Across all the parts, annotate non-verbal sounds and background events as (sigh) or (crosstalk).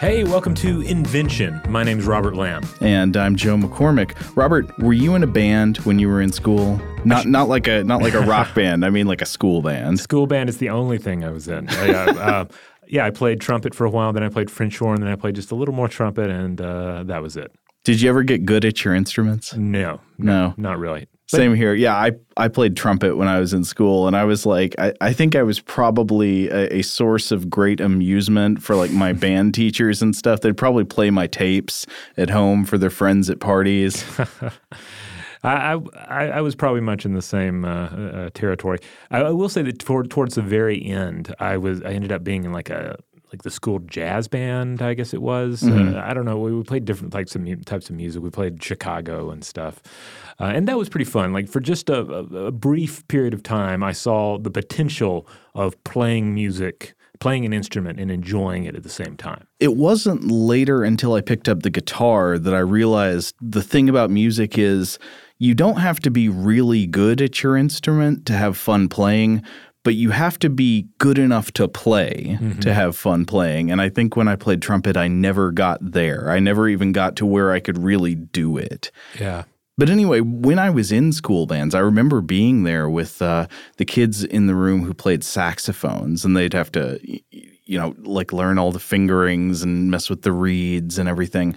Hey, welcome to Invention. My name's Robert Lamb. And I'm Joe McCormick. Robert, were you in a band when you were in school? Not not like a not like a rock (laughs) band. I mean like a school band. School band is the only thing I was in. I, uh, (laughs) uh, yeah, I played trumpet for a while, then I played French horn, then I played just a little more trumpet, and uh, that was it. Did you ever get good at your instruments? No, No. not really. Same here. Yeah, I, I played trumpet when I was in school, and I was like, I, I think I was probably a, a source of great amusement for like my (laughs) band teachers and stuff. They'd probably play my tapes at home for their friends at parties. (laughs) I, I, I was probably much in the same uh, uh, territory. I, I will say that toward, towards the very end, I was I ended up being in like a like the school jazz band, I guess it was. Uh, I don't know. We, we played different types of mu- types of music. We played Chicago and stuff, uh, and that was pretty fun. Like for just a, a, a brief period of time, I saw the potential of playing music, playing an instrument, and enjoying it at the same time. it wasn't later until I picked up the guitar that I realized the thing about music is you don't have to be really good at your instrument to have fun playing, but you have to be good enough to play to have fun playing. And I think when I played trumpet, I never got there. I never even got to where I could really do it. Yeah. But anyway, when I was in school bands, I remember being there with uh, the kids in the room who played saxophones, and they'd have to, you know, like learn all the fingerings and mess with the reeds and everything.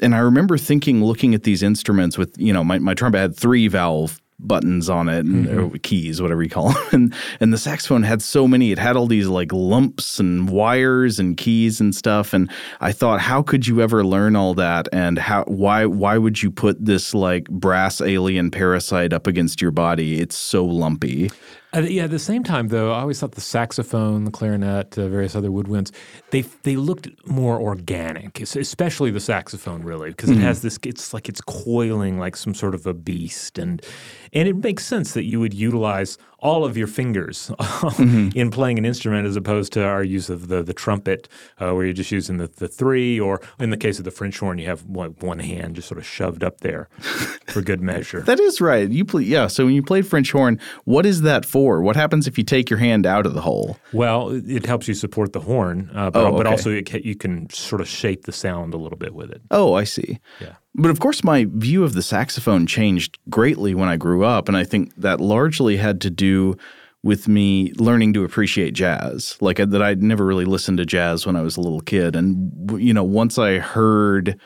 And I remember thinking, looking at these instruments with, you know, my, my trumpet had three valve buttons on it and or mm-hmm. keys whatever you call them (laughs) and and the saxophone had so many it had all these like lumps and wires and keys and stuff. And i thought how could you ever learn all that? And how why why would you put this like brass alien parasite up against your body? It's so lumpy Uh, yeah, at the same time, though, I always thought the saxophone, the clarinet, uh, various other woodwinds, they they looked more organic, especially the saxophone, really, because it has this. It's like it's coiling like some sort of a beast, and and it makes sense that you would utilize all of your fingers (laughs) in playing an instrument as opposed to our use of the the trumpet, uh, where you're just using the, the three, or in the case of the French horn, you have one, one hand just sort of shoved up there (laughs) for good measure. that is right you play yeah so when you played french horn what is that for what happens if you take your hand out of the hole Well, it helps you support the horn, uh, but, Oh, but also it ca- you can sort of shape the sound a little bit with it. Oh, I see. Yeah. But of course, my view of the saxophone changed greatly when I grew up. And I think that largely had to do with me learning to appreciate jazz. Like that I'd never really listened to jazz when I was a little kid. And, you know, once I heard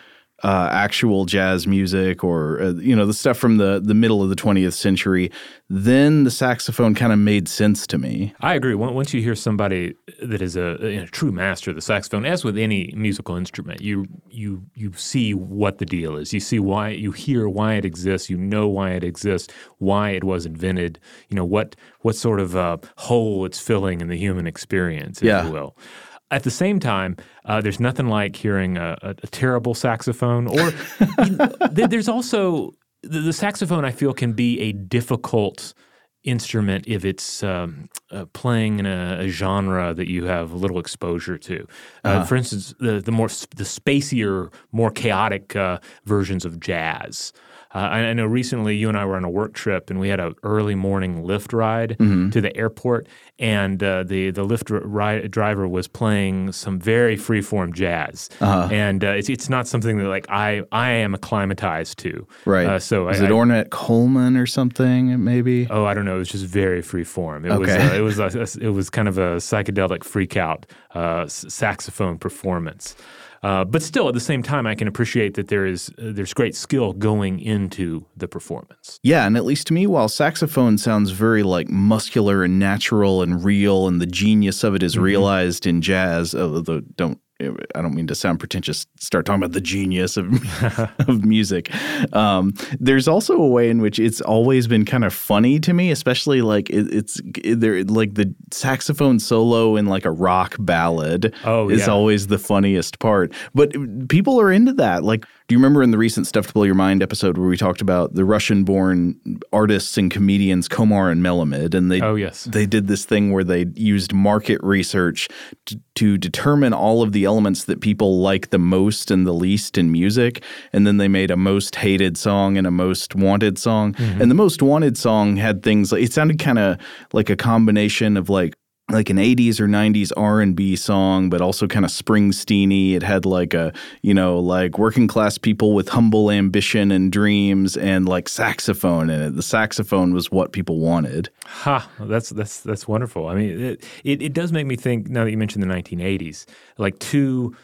uh, actual jazz music or, uh, you know, the stuff from the, the middle of the 20th century, then the saxophone kind of made sense to me. I agree. Once you hear somebody that is a, a true master of the saxophone, as with any musical instrument, you you you see what the deal is. You see why you hear why it exists. You know why it exists. Why it was invented. You know what what sort of uh, hole it's filling in the human experience, if Yeah. you will. At the same time, uh, there's nothing like hearing a, a, a terrible saxophone, or you know, (laughs) there's also the, the saxophone. I feel can be a difficult instrument if it's um, uh, playing in a, a genre that you have little exposure to. Uh, For instance, the the more the spacier, more chaotic uh, versions of jazz. Uh, I, I know recently you and I were on a work trip and we had an early morning Lyft ride to the airport, and uh, the the Lyft r- ri- driver was playing some very freeform jazz, and uh, it's it's not something that like I I am acclimatized to. Right. Uh, so Is I, it Ornette Coleman or something, maybe? Oh, I don't know. It was just very free form. It was Okay. uh, it was a, it was kind of a psychedelic freak out uh, saxophone performance. Uh, but still, at the same time, I can appreciate that there is uh, there's great skill going into the performance. Yeah, and at least to me, while saxophone sounds very like muscular and natural and real, and the genius of it is realized in jazz, although don't I don't mean to sound pretentious. Start talking about the genius of (laughs) of music. Um, there's also a way in which it's always been kind of funny to me, especially like it, it's it, there like the saxophone solo in like a rock ballad. Oh, is yeah. always the funniest part. But people are into that. Like, do you remember in the recent Stuff to Blow Your Mind episode where we talked about the Russian-born artists and comedians Komar and Melamid, and they Oh, yes. they did this thing where they used market research to, to determine all of the elements that people like the most and the least in music, and then they made a most hated song and a most wanted song. Mm-hmm. And the most wanted song had things like it sounded kind of like a combination of like like an 80s or 90s r&b song but also kind of springsteeny it had like a you know like working class people with humble ambition and dreams and like saxophone in it the saxophone was what people wanted Ha! That's that's that's wonderful. I mean, it, it it does make me think. Now that you mentioned the 1980s, like two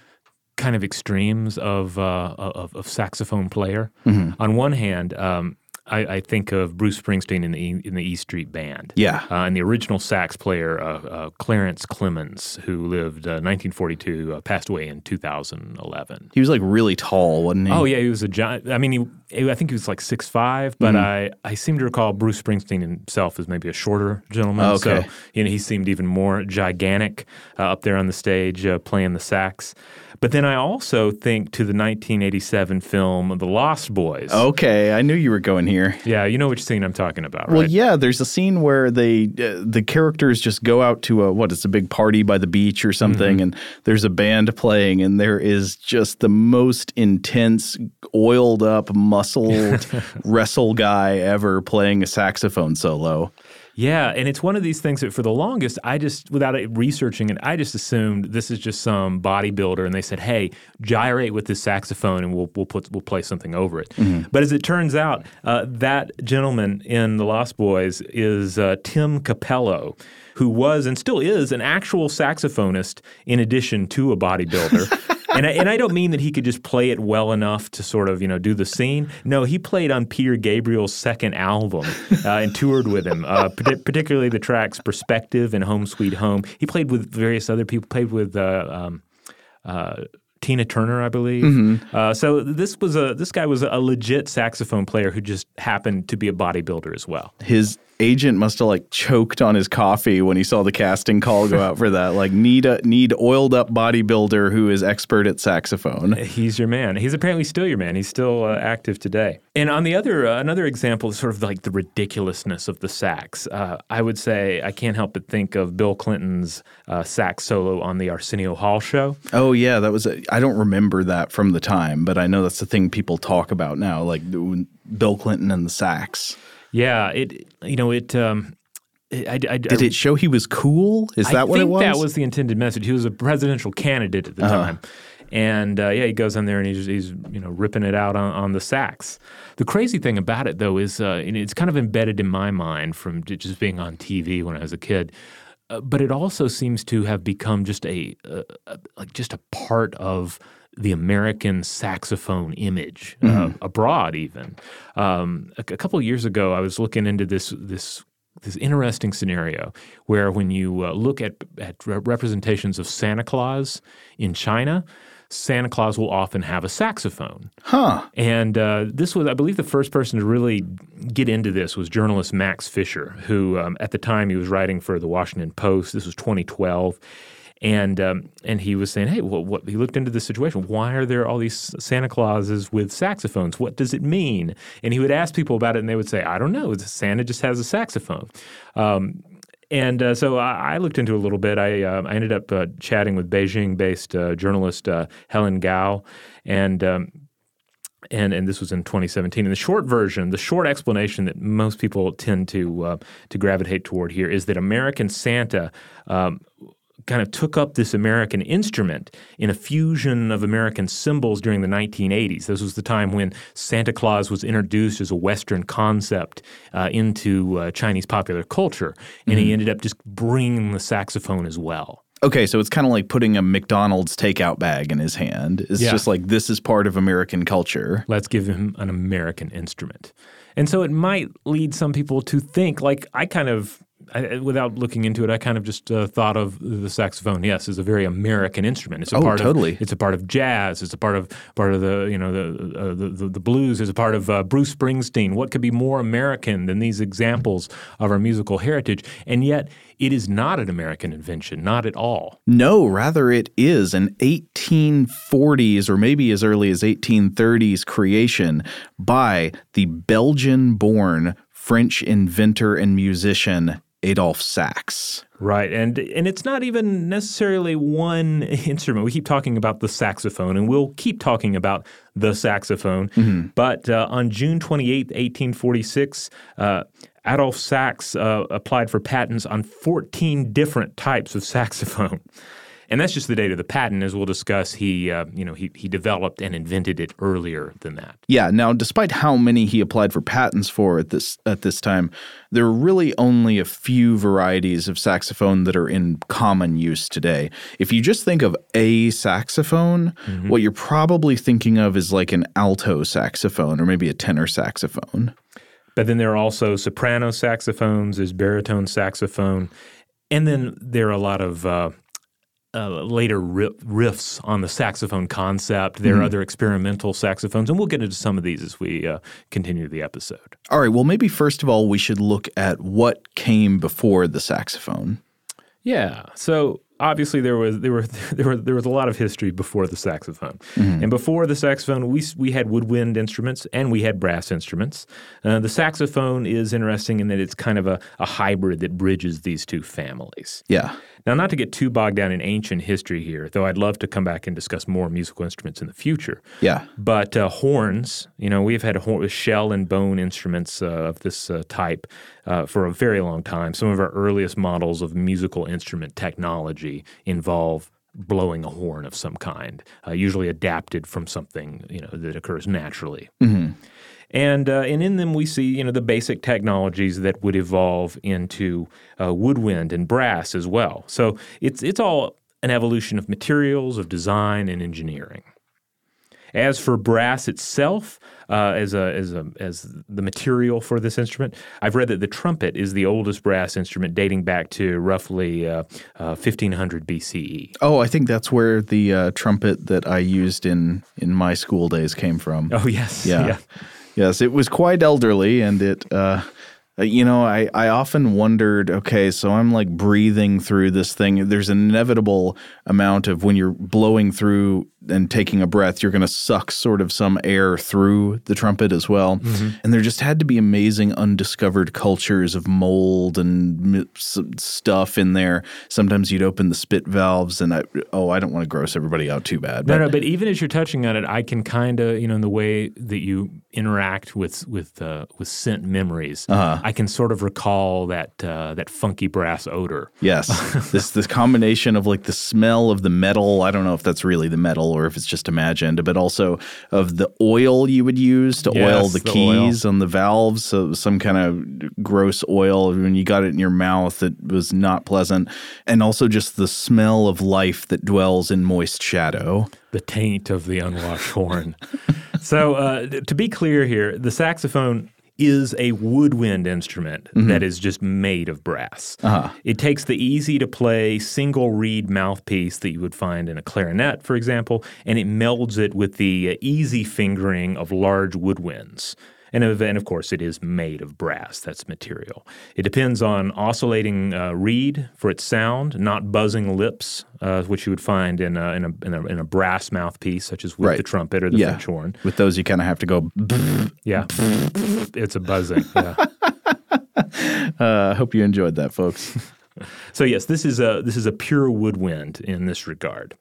kind of extremes of uh, of, of saxophone player. On one hand, um, I, I think of Bruce Springsteen in the in the E Street Band. Yeah. uh, and the original sax player uh, uh, Clarence Clemons, who lived uh, 1942, uh, passed away in 2011. he was like really tall wasn't he Oh yeah, he was a giant. I mean, he, I think he was like six five, but I, I seem to recall Bruce Springsteen himself as maybe a shorter gentleman. So you know, he seemed even more gigantic uh, up there on the stage uh, playing the sax. But then I also think to the 1987 film The Lost Boys. okay i knew you were going here yeah, you know which scene I'm talking about, Well, yeah, there's a scene where they uh, the characters just go out to a what? It's a big party by the beach or something, and there's a band playing, and there is just the most intense, oiled up, muscled (laughs) wrestle guy ever playing a saxophone solo. Yeah, and it's one of these things that for the longest, I just, without researching it, I just assumed this is just some bodybuilder, and they said, "Hey, gyrate with this saxophone, and we'll we'll put we'll play something over it." But as it turns out, uh, that gentleman in the Lost Boys is uh, Tim Cappello, who was and still is an actual saxophonist in addition to a bodybuilder. (laughs) and I, and I don't mean that he could just play it well enough to sort of you know do the scene. No, he played on Peter Gabriel's second album uh, and toured with him, uh, partic- particularly the tracks "Perspective" and "Home Sweet Home." He played with various other people. Played with. Uh, um, uh, Tina Turner, I believe. Uh, so this was a this guy was a legit saxophone player who just happened to be a bodybuilder as well. His agent must have like choked on his coffee when he saw the casting call go out for that. Like need a need oiled up bodybuilder who is expert at saxophone. He's your man. He's apparently still your man. He's still uh, active today. And on the other uh, another example is sort of like the ridiculousness of the sax. Uh, I would say I can't help but think of Bill Clinton's uh, sax solo on the Arsenio Hall show. Oh yeah, that was. A, I don't remember that from the time, but I know that's the thing people talk about now, like Bill Clinton and the sax. Yeah, it you know it. Um, it I, I, Did it show he was cool? Is that what it was? Uh-huh. that was the intended message. He was a presidential candidate at the time. And uh, yeah, he goes in there and he's, he's you know ripping it out on, on the sax. The crazy thing about it though is uh, and it's kind of embedded in my mind from just being on TV when I was a kid. Uh, but it also seems to have become just a, uh, uh, like just a part of the American saxophone image uh, abroad. Even um, a, a couple of years ago, I was looking into this this this interesting scenario where when you uh, look at at re- representations of Santa Claus in China, Santa Claus will often have a saxophone. Huh. And uh, this was, I believe, the first person to really get into this was journalist Max Fisher, who um, at the time he was writing for the Washington Post. This was 2012. And um, and he was saying, hey, well, what, he looked into the situation. Why are there all these Santa Clauses with saxophones? What does it mean? And he would ask people about it, and they would say, I don't know. Santa just has a saxophone. Um, and uh, so I, I looked into a little bit. I, uh, I ended up uh, chatting with Beijing-based uh, journalist uh, Helen Gao, and um, and and this was in 2017. And the short version, the short explanation that most people tend to uh, to gravitate toward here is that American Santa. Um, Kind of took up this American instrument in a fusion of American symbols during the 1980s. This was the time when Santa Claus was introduced as a Western concept uh, into uh, Chinese popular culture, and he ended up just bringing the saxophone as well. Okay, so it's kind of like putting a McDonald's takeout bag in his hand. It's Yeah. just like this is part of American culture. Let's give him an American instrument. And so it might lead some people to think, like I kind of, I, without looking into it, I kind of just uh, thought of the saxophone. Yes, as a very American instrument. It's a Oh, part totally. Of, it's a part of jazz. It's a part of part of the you know the uh, the, the, the blues. It's a part of uh, Bruce Springsteen. What could be more American than these examples of our musical heritage? And yet, it is not an American invention, not at all. No, rather it is an 1840s or maybe as early as 1830s creation by the Belgian-born French inventor and musician Adolphe Sax. Right, and and it's not even necessarily one (laughs) instrument. We keep talking about the saxophone, and we'll keep talking about the saxophone. Mm-hmm. But uh, on June twenty eighth, eighteen forty six, uh, Adolphe Sax uh, applied for patents on fourteen different types of (laughs) saxophone. And that's just the date of the patent, as we'll discuss. He, uh, you know, he, he developed and invented it earlier than that. Yeah. Now, despite how many he applied for patents for at this at this time, there are really only a few varieties of saxophone that are in common use today. If you just think of a saxophone, mm-hmm. what you're probably thinking of is like an alto saxophone or maybe a tenor saxophone. But then there are also soprano saxophones, there's baritone saxophone, and then there are a lot of uh, uh, later riffs on the saxophone concept. There mm-hmm. are other experimental saxophones, and we'll get into some of these as we uh, continue the episode. All right. Well, maybe first of all, we should look at what came before the saxophone. Yeah. So obviously there was there were (laughs) there were there was a lot of history before the saxophone, mm-hmm. and before the saxophone we we had woodwind instruments and we had brass instruments. Uh, the saxophone is interesting in that it's kind of a, a hybrid that bridges these two families. Yeah. Now, not to get too bogged down in ancient history here, though I'd love to come back and discuss more musical instruments in the future. Yeah. But uh, horns, you know, we've had shell and bone instruments uh, of this uh, type uh, for a very long time. Some of our earliest models of musical instrument technology involve blowing a horn of some kind, uh, usually adapted from something you know that occurs naturally. Mm-hmm. And, uh, and in them, we see you know, the basic technologies that would evolve into uh, woodwind and brass as well. So it's, it's all an evolution of materials, of design, and engineering. As for brass itself, uh, as a as a as the material for this instrument, I've read that the trumpet is the oldest brass instrument, dating back to roughly uh, uh, 1500 BCE. Oh, I think that's where the uh, trumpet that I used in in my school days came from. Oh yes, yeah. (laughs) yeah. Yes, it was quite elderly, and it uh, you know, I, I often wondered, okay, so I'm like breathing through this thing. There's an inevitable amount of when you're blowing through and taking a breath, you're going to suck sort of some air through the trumpet as well. Mm-hmm. And there just had to be amazing undiscovered cultures of mold and stuff in there. Sometimes you'd open the spit valves, and I, oh, I don't want to gross everybody out too bad. But. No, no, but even as you're touching on it, I can kind of, you know, in the way that you interact with with uh, with scent memories. Uh-huh. I can sort of recall that uh, that funky brass odor. Yes, (laughs) this this combination of like the smell of the metal. I don't know if that's really the metal or if it's just imagined, but also of the oil you would use to yes, oil the, the keys oil. on the valves. So some kind of gross oil when you got it in your mouth, it was not pleasant, and also just the smell of life that dwells in moist shadow. The taint of the unwashed horn. (laughs) so uh, to be clear here, the saxophone is a woodwind instrument mm-hmm. that is just made of brass. Uh-huh. It takes the easy to play single reed mouthpiece that you would find in a clarinet, for example, and it melds it with the uh, easy fingering of large woodwinds. And of, and of course, it is made of brass. That's material. It depends on oscillating uh, reed for its sound, not buzzing lips, uh, which you would find in a, in a, in a, in a brass mouthpiece, such as with right. the trumpet or the yeah. French horn. With those, you kind of have to go. yeah, (laughs) it's a buzzing. Yeah. (laughs) I uh, hope you enjoyed that, folks. (laughs) so yes, this is a this is a pure woodwind in this regard.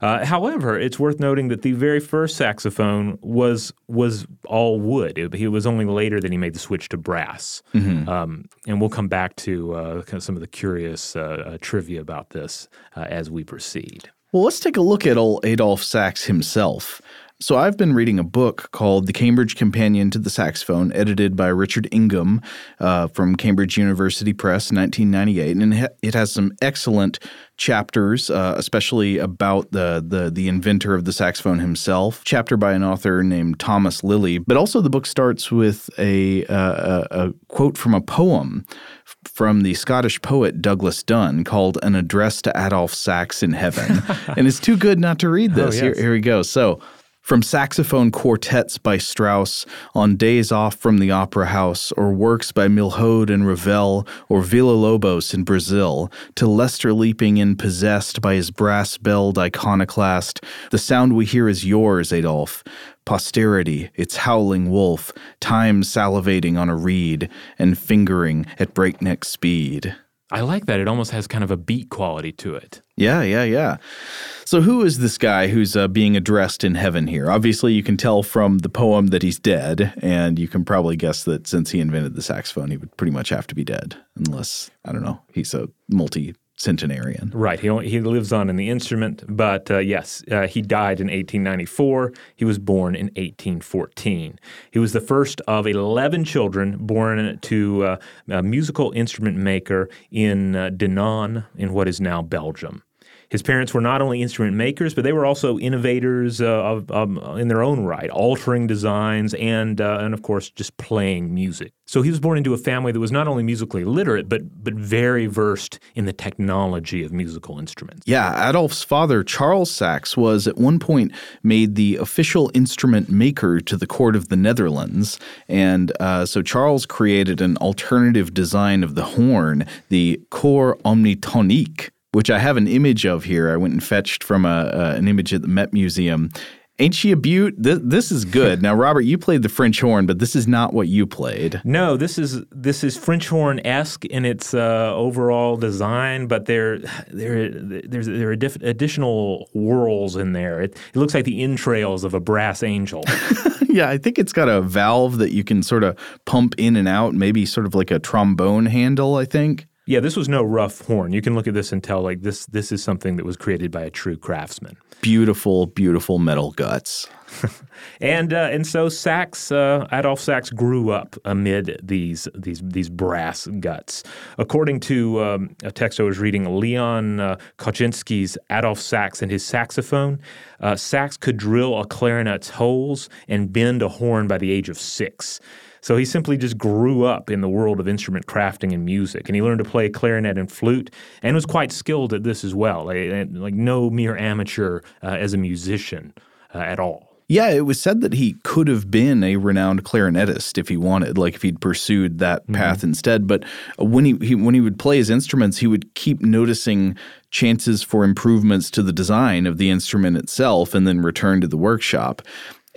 Uh, however, it's worth noting that the very first saxophone was was all wood. It, it was only later that he made the switch to brass. Mm-hmm. Um, and we'll come back to uh, kind of some of the curious uh, uh trivia about this uh, as we proceed. Well, let's take a look at old Adolphe Sax himself. So, I've been reading a book called The Cambridge Companion to the Saxophone, edited by Richard Ingham uh, from Cambridge University Press, 1998, and it has some excellent chapters, uh, especially about the, the the inventor of the saxophone himself. Chapter by an author named Thomas Liley, but also the book starts with a, uh, a, a quote from a poem from the Scottish poet Douglas Dunn called "An Address to Adolf Sax in Heaven," (laughs) and it's too good not to read this. Oh, yes. here, here we go. So. From saxophone quartets by Strauss, on days off from the opera house, or works by Milhaud and Ravel, or Villa-Lobos in Brazil, to Lester leaping in possessed by his brass belled iconoclast, the sound we hear is yours, Adolphe posterity, its howling wolf, time salivating on a reed, and fingering at breakneck speed. I like that. It almost has kind of a beat quality to it. Yeah, yeah, yeah. So, who is this guy who's uh, being addressed in heaven here? Obviously, you can tell from the poem that he's dead, and you can probably guess that since he invented the saxophone, he would pretty much have to be dead, unless, I don't know, he's a multi centenarian. Right. He, he lives on in the instrument, but uh, yes, uh, he died in 1894. He was born in 1814. He was the first of 11 children born to uh, a musical instrument maker in uh, Dinant, in what is now Belgium. His parents were not only instrument makers, but they were also innovators uh, of, of, in their own right, altering designs and, uh, and of course, just playing music. So he was born into a family that was not only musically literate, but, but very versed in the technology of musical instruments. Yeah, Adolf's father, Charles Sax, was at one point made the official instrument maker to the court of the Netherlands. And uh, so Charles created an alternative design of the horn, the cor omnitonique which I have an image of here. I went and fetched from a, uh, an image at the Met Museum. Ain't she a beaut? This, this is good. (laughs) now, Robert, you played the French horn, but this is not what you played. No, this is this is French horn esque in its uh, overall design, but there there there's there are diff- additional whorls in there. It, it looks like the entrails of a brass angel. (laughs) yeah, I think it's got a valve that you can sort of pump in and out, maybe sort of like a trombone handle. I think. Yeah, this was no rough horn. You can look at this and tell like this this is something that was created by a true craftsman. Beautiful, beautiful metal guts. (laughs) and uh, and so Sax uh, Adolf Sax grew up amid these these these brass guts. According to um, a text I was reading, Leon uh, Kochnitzky's Adolf Sax and his saxophone, uh, Sax could drill a clarinet's holes and bend a horn by the age of six. So he simply just grew up in the world of instrument crafting and music, and he learned to play clarinet and flute, and was quite skilled at this as well. Like, like no mere amateur uh, as a musician uh, at all. Yeah, it was said that he could have been a renowned clarinetist if he wanted, like if he'd pursued that mm-hmm. path instead. But when he, he, when he would play his instruments, he would keep noticing chances for improvements to the design of the instrument itself, and then return to the workshop.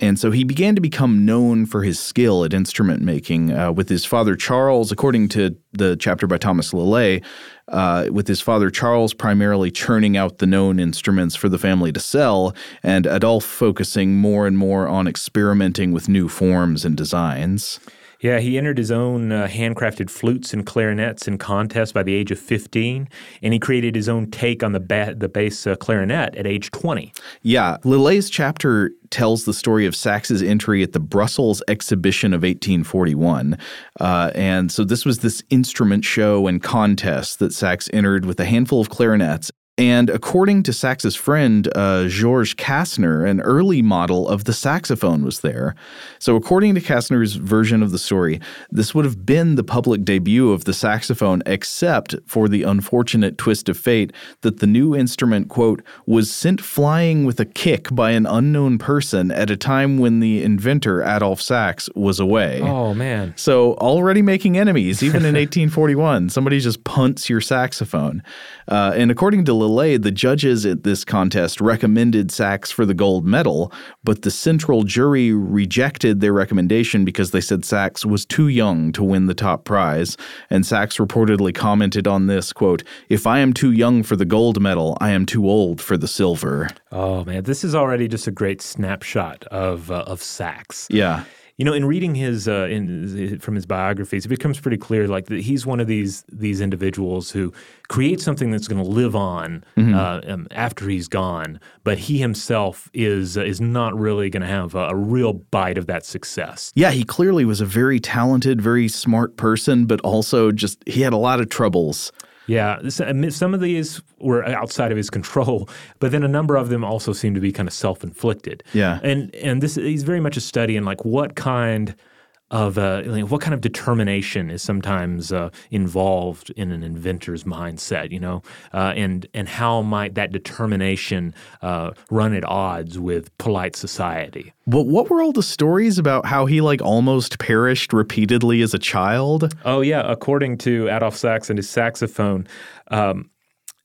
And so he began to become known for his skill at instrument making. Uh, with his father Charles, according to the chapter by Thomas Liley, uh, with his father Charles primarily churning out the known instruments for the family to sell, and Adolphe focusing more and more on experimenting with new forms and designs. Yeah, he entered his own uh, handcrafted flutes and clarinets in contests by the age of 15, and he created his own take on the, ba- the bass uh, clarinet at age 20. Yeah, Liley's chapter tells the story of Sax's entry at the Brussels exhibition of 1841. Uh, and so this was this instrument show and contest that Sax entered with a handful of clarinets and according to Sax's friend, uh, Georges Kastner, an early model of the saxophone was there. So, according to Kastner's version of the story, this would have been the public debut of the saxophone, except for the unfortunate twist of fate that the new instrument, quote, was sent flying with a kick by an unknown person at a time when the inventor, Adolf Sax, was away. Oh, man. So, already making enemies, even in (laughs) 1841. Somebody just punts your saxophone. Uh, and according to Liley, the judges at this contest recommended Sax for the gold medal, but the central jury rejected their recommendation because they said Sax was too young to win the top prize. And Sax reportedly commented on this quote, If I am too young for the gold medal, I am too old for the silver. Oh, man, this is already just a great snapshot of, uh, of Sax. Yeah. You know, in reading his uh, in, from his biographies, it becomes pretty clear like that he's one of these these individuals who creates something that's going to live on mm-hmm. uh, um, after he's gone, but he himself is uh, is not really going to have a, a, real bite of that success. Yeah, he clearly was a very talented, very smart person, but also just he had a lot of troubles. Yeah, some of these were outside of his control, (laughs) but then a number of them also seem to be kind of self-inflicted. Yeah, and and this he's very much a study in like what kind of uh, what kind of determination is sometimes uh, involved in an inventor's mindset, you know, uh, and and how might that determination uh, run at odds with polite society? But what were all the stories about how he like almost perished repeatedly as a child? Oh yeah, according to Adolf Sax and his saxophone. Um,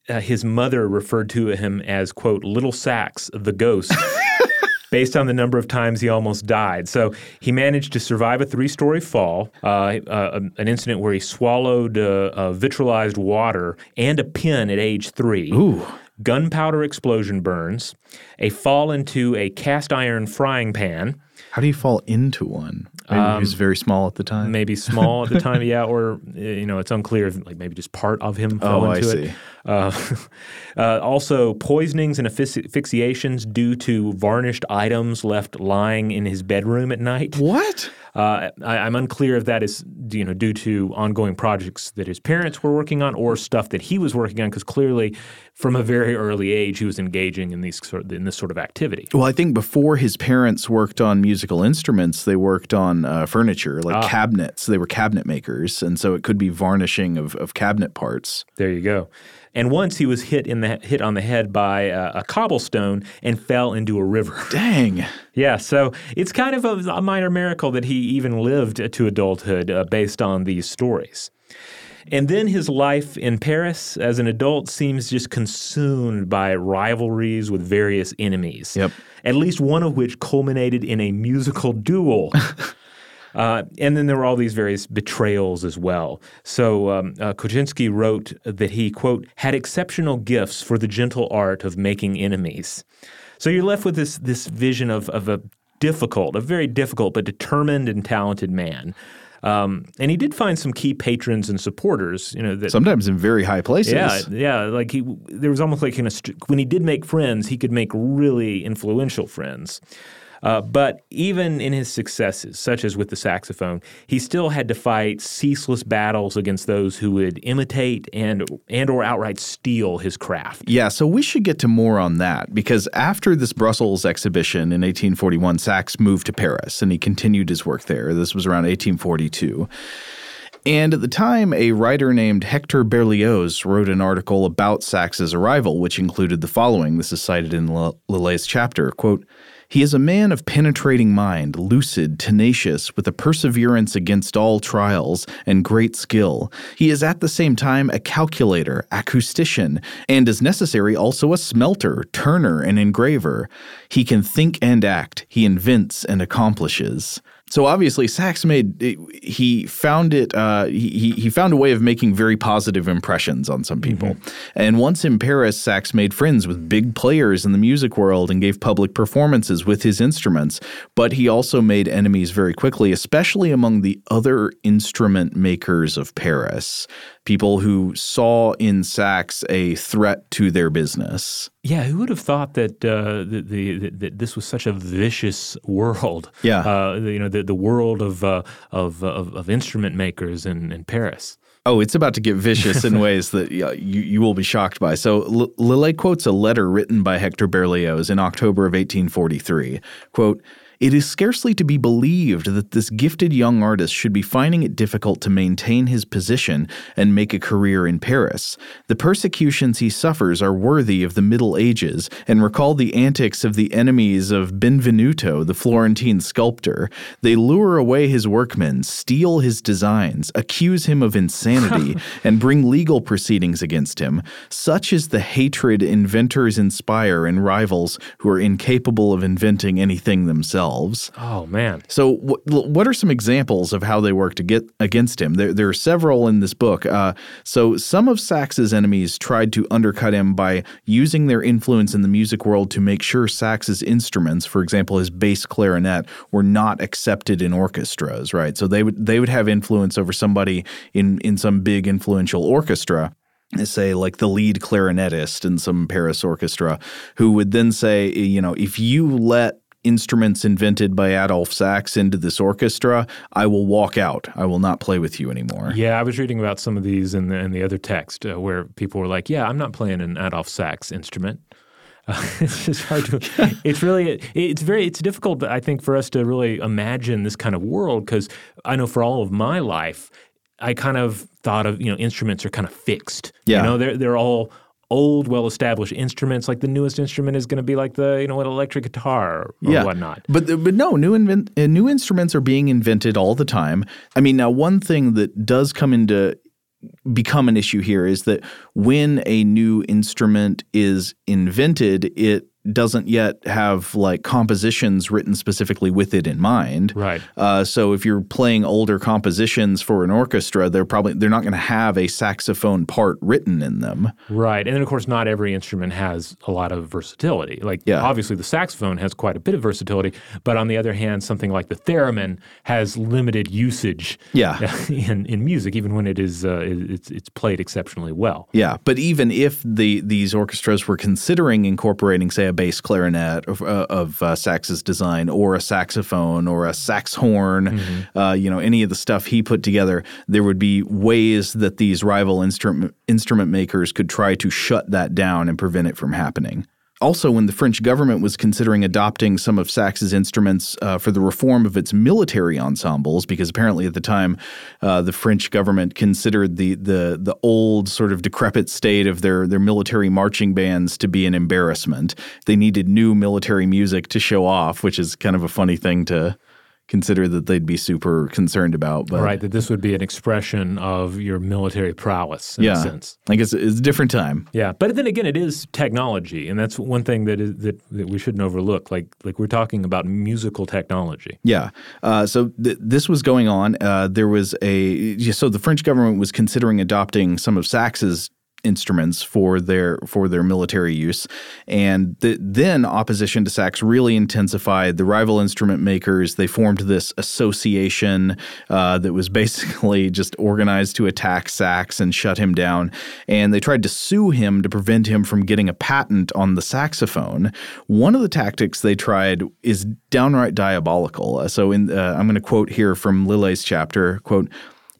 uh, his mother referred to him as quote little Sax the ghost (laughs) based on the number of times he almost died. So he managed to survive a three-story fall, uh, uh, an incident where he swallowed uh, vitriolized water and a pin at age three. Ooh. Gunpowder explosion burns, a fall into a cast iron frying pan. How do you fall into one? Maybe um, he was very small at the time. Maybe small at the (laughs) time, yeah, or you know, it's unclear. If, like maybe just part of him fell oh, into I it. Uh, (laughs) uh, also, poisonings and asphyxiations due to varnished items left lying in his bedroom at night. What? Uh, I, am unclear if that is you know due to ongoing projects that his parents were working on or stuff that he was working on because clearly from a very early age he was engaging in these sort in this sort of activity. Well, I think before his parents worked on musical instruments, they worked on uh, furniture like ah. cabinets. They were cabinet makers, and so it could be varnishing of, of cabinet parts. There you go. And once he was hit in the hit on the head by a, a cobblestone and fell into a river. (laughs) Dang. Yeah, so it's kind of a, a minor miracle that he even lived to adulthood uh, based on these stories. And then his life in Paris as an adult seems just consumed by rivalries with various enemies. Yep. At least one of which culminated in a musical duel. (laughs) Uh, and then there were all these various betrayals as well. So um, uh, Kochnitzky wrote that he, quote, had exceptional gifts for the gentle art of making enemies. So you're left with this, this vision of, of a difficult, a very difficult but determined and talented man. Um, and he did find some key patrons and supporters. You know, that, sometimes in very high places. Yeah, yeah. Like he, there was almost like in a, when he did make friends, he could make really influential friends. Uh, but even in his successes, such as with the saxophone, he still had to fight ceaseless battles against those who would imitate and and or outright steal his craft. Yeah, so we should get to more on that because after this Brussels exhibition in 1841, Sax moved to Paris and he continued his work there. This was around 1842. And at the time, a writer named Hector Berlioz wrote an article about Sax's arrival, which included the following. This is cited in Liley's chapter. Quote, he is a man of penetrating mind, lucid, tenacious, with a perseverance against all trials, and great skill. He is at the same time a calculator, acoustician, and as necessary also a smelter, turner, and engraver. He can think and act, he invents and accomplishes. So obviously, Sax made he found it. Uh, he he found a way of making very positive impressions on some people. Mm-hmm. And once in Paris, Sax made friends with big players in the music world and gave public performances with his instruments. But he also made enemies very quickly, especially among the other instrument makers of Paris people who saw in Sax a threat to their business. Yeah, who would have thought that uh, the, the, the, this was such a vicious world? Yeah, uh, you know, the, the world of, uh, of, of, of instrument makers in, in Paris. Oh, it's about to get vicious in ways that you, you will be shocked by. So L- Liley quotes a letter written by Hector Berlioz in October of 1843. Quote, it is scarcely to be believed that this gifted young artist should be finding it difficult to maintain his position and make a career in Paris. The persecutions he suffers are worthy of the Middle Ages and recall the antics of the enemies of Benvenuto, the Florentine sculptor. They lure away his workmen, steal his designs, accuse him of insanity, (laughs) and bring legal proceedings against him. Such is the hatred inventors inspire in rivals who are incapable of inventing anything themselves themselves. Oh man! So, what are some examples of how they work to get against him? There, there are several in this book. Uh, so, some of Sax's enemies tried to undercut him by using their influence in the music world to make sure Sax's instruments, for example, his bass clarinet, were not accepted in orchestras. Right? So they would they would have influence over somebody in in some big influential orchestra say like the lead clarinetist in some Paris orchestra who would then say you know if you let instruments invented by Adolf Sax into this orchestra, I will walk out. I will not play with you anymore. Yeah, I was reading about some of these in the, in the other text uh, where people were like, "Yeah, I'm not playing an Adolf Sax instrument." Uh, (laughs) it's just hard to. (laughs) it's really it's very it's difficult, I think, for us to really imagine this kind of world because I know for all of my life, I kind of thought of you know instruments are kind of fixed. Yeah. You know, they're they're all old, well-established instruments. Like the newest instrument is going to be like the you know an electric guitar or yeah. whatnot. But but no, new invent, uh, new instruments are being invented all the time. I mean, now one thing that does come into become an issue here is that when a new instrument is invented, it doesn't yet have like compositions written specifically with it in mind. Right. Uh, so if you're playing older compositions for an orchestra, they're probably they're not going to have a saxophone part written in them. Right. And then, of course, not every instrument has a lot of versatility. Like, Yeah. obviously, the saxophone has quite a bit of versatility, but on the other hand, something like the theremin has limited usage Yeah. (laughs) in, in music, even when it is uh, it's, it's played exceptionally well. Yeah, but even if the these orchestras were considering incorporating, say, a bass clarinet of, uh, of uh, Sax's design, or a saxophone, or a sax horn, uh, you know, any of the stuff he put together, there would be ways that these rival instrument instrument makers could try to shut that down and prevent it from happening. Also, when the French government was considering adopting some of Sax's instruments uh, for the reform of its military ensembles, because apparently at the time uh, the French government considered the the the old sort of decrepit state of their their military marching bands to be an embarrassment. They needed new military music to show off, which is kind of a funny thing to consider that they'd be super concerned about. But Right. That this would be an expression of your military prowess, in a yeah, sense. I guess it's a different time. Yeah, but then again, it is technology, and that's one thing that is that, that we shouldn't overlook. Like like we're talking about musical technology. Yeah. Uh, so th- this was going on. Uh, there was a so the French government was considering adopting some of Sax's instruments for their for their military use, and th- then opposition to Sax really intensified. The rival instrument makers they formed this association uh, that was (laughs) basically just organized to attack Sax and shut him down, and they tried to sue him to prevent him from getting a patent on the saxophone. One of the tactics they tried is downright diabolical. Uh, So, in uh, I'm going to quote here from Liley's chapter. Quote.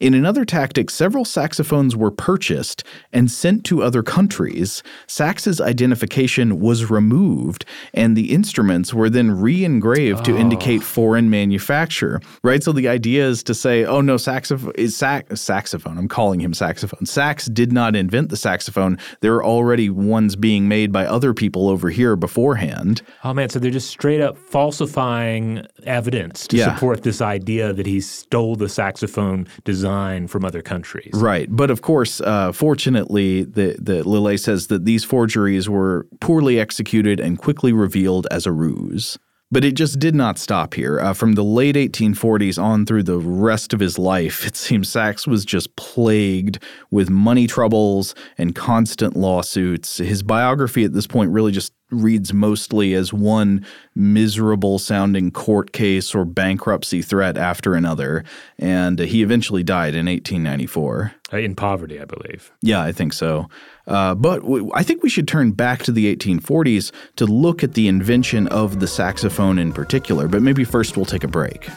In another tactic, several saxophones were purchased and sent to other countries. Sax's identification was removed, and the instruments were then re engraved to oh. indicate foreign manufacture. Right? So the idea is to say, oh no, saxophone is sax- saxophone. I'm calling him saxophone. Sax did not invent the saxophone. There are already ones being made by other people over here beforehand. Oh man, so they're just straight up falsifying evidence to Yeah. support this idea that he stole the saxophone design from other countries. Right, but of course, uh, fortunately, the the Liley says that these forgeries were poorly executed and quickly revealed as a ruse. But it just did not stop here. Uh, from the late 1840s on through the rest of his life, it seems Sax was just plagued with money troubles and constant lawsuits. His biography at this point really just reads mostly as one miserable sounding court case or bankruptcy threat after another. And he eventually died in 1894. Uh, In poverty, I believe. Yeah, I think so. Uh, but w- I think we should turn back to the 1840s to look at the invention of the saxophone in particular. But maybe first we'll take a break.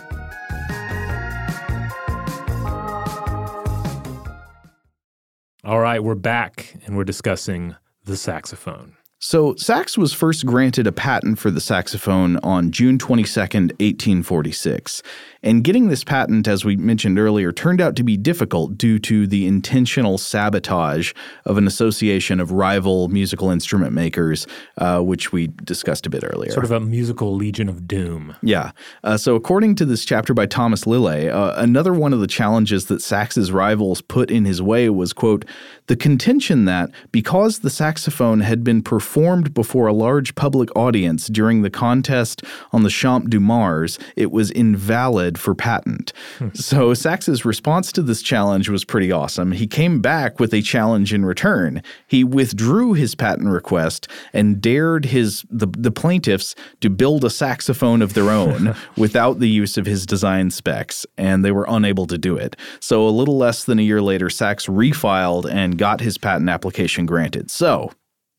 All right, we're back and we're discussing the saxophone. So, Sax was first granted a patent for the saxophone on June 22nd, 1846. And getting this patent, as we mentioned earlier, turned out to be difficult due to the intentional sabotage of an association of rival musical instrument makers, uh, which we discussed a bit earlier. Sort of a musical legion of doom. Yeah. Uh, so, according to this chapter by Thomas Liley, uh, another one of the challenges that Sax's rivals put in his way was, quote, the contention that because the saxophone had been performed before a large public audience during the contest on the Champ du Mars, it was invalid for patent. Hmm. So, Sax's response to this challenge was pretty awesome. He came back with a challenge in return. He withdrew his patent request and dared his the, the plaintiffs to build a saxophone of their own (laughs) without the use of his design specs, and they were unable to do it. So a little less than a year later, Sax refiled and got his patent application granted. So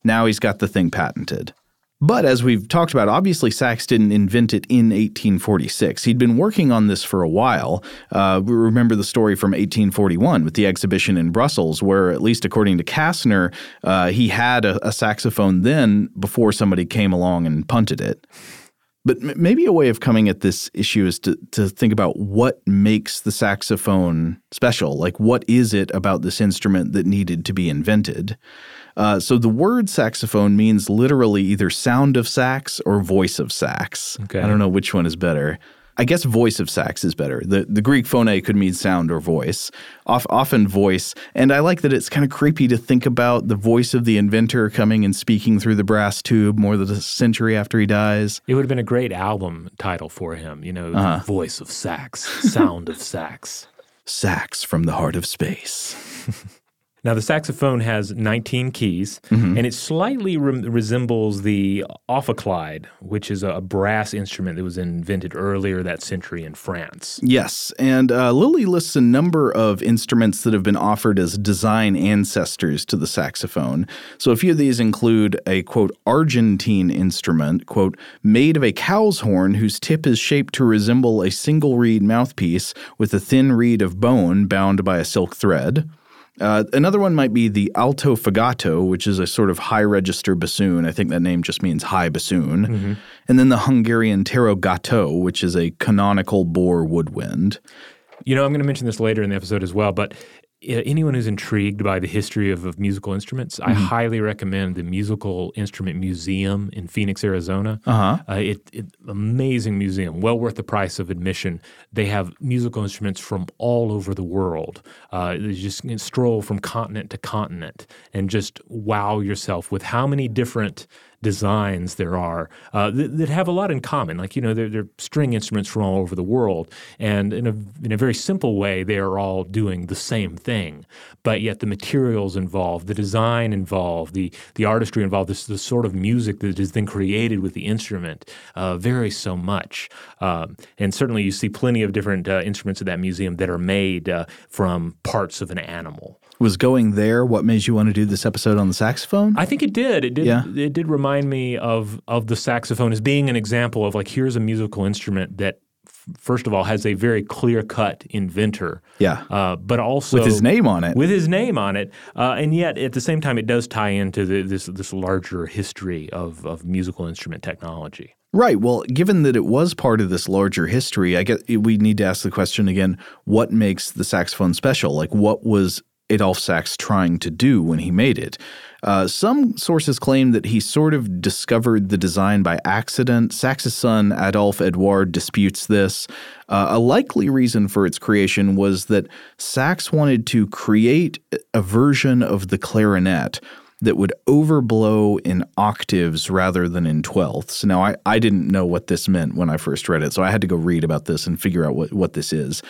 now he's got the thing patented. But as we've talked about, obviously Sax didn't invent it in 1846. He'd been working on this for a while. Uh, we remember the story from 1841 with the exhibition in Brussels, where, at least according to Kastner, uh, he had a, a saxophone then before somebody came along and punted it. But m- maybe a way of coming at this issue is to, to think about what makes the saxophone special. Like, what is it about this instrument that needed to be invented? Uh, so, the word saxophone means literally either sound of sax or voice of sax. Okay. I don't know which one is better. I guess voice of sax is better. The the Greek phone could mean sound or voice. Off, often voice. And I like that it's kind of creepy to think about the voice of the inventor coming and speaking through the brass tube more than a century after he dies. It would have been a great album title for him, you know, uh-huh. Voice of Sax, Sound of Sax. Sax from the heart of space. (laughs) Now, the saxophone has 19 keys, mm-hmm. and it slightly re- resembles the ophicleide, which is a brass instrument that was invented earlier that century in France. Yes, and uh, Liley lists a number of instruments that have been offered as design ancestors to the saxophone. So a few of these include a, quote, Argentine instrument, quote, made of a cow's horn whose tip is shaped to resemble a single reed mouthpiece with a thin reed of bone bound by a silk thread. Uh, another one might be the alto fagotto, which is a sort of high register bassoon. I think that name just means high bassoon. Mm-hmm. And then the Hungarian tarogato which is a conical bore woodwind. You know, I'm going to mention this later in the episode as well, but anyone who's intrigued by the history of, of musical instruments, mm-hmm. I highly recommend the Musical Instrument Museum in Phoenix, Arizona. Uh-huh. Uh, it, it, amazing museum, well worth the price of admission. They have musical instruments from all over the world. Uh, you just stroll from continent to continent and just wow yourself with how many different designs there are uh, that, that, have a lot in common. Like, you know, they're, they're, string instruments from all over the world. And in a, in a very simple way, they are all doing the same thing. But yet the materials involved, the design involved, the, the artistry involved, this, the sort of music that is then created with the instrument uh, varies so much. Um, and certainly you see plenty of different uh, instruments at that museum that are made uh, from parts of an animal was going there what made you want to do this episode on the saxophone? I think it did. It did. Yeah. It did remind me of of the saxophone as being an example of like here's a musical instrument that first of all has a very clear cut inventor. Yeah. Uh, but also with his name on it. With his name on it, uh, and yet at the same time it does tie into the, this this larger history of of musical instrument technology. Right. Well, given that it was part of this larger history, I get we need to ask the question again: What makes the saxophone special? Like, what was Adolphe Sax trying to do when he made it. Uh, some sources claim that he sort of discovered the design by accident. Sax's son, Adolphe Edouard, disputes this. Uh, a likely reason for its creation was that Sax wanted to create a version of the clarinet that would overblow in octaves rather than in twelfths. Now, I, I didn't know what this meant when I first read it, so I had to go read about this and figure out what, what this is.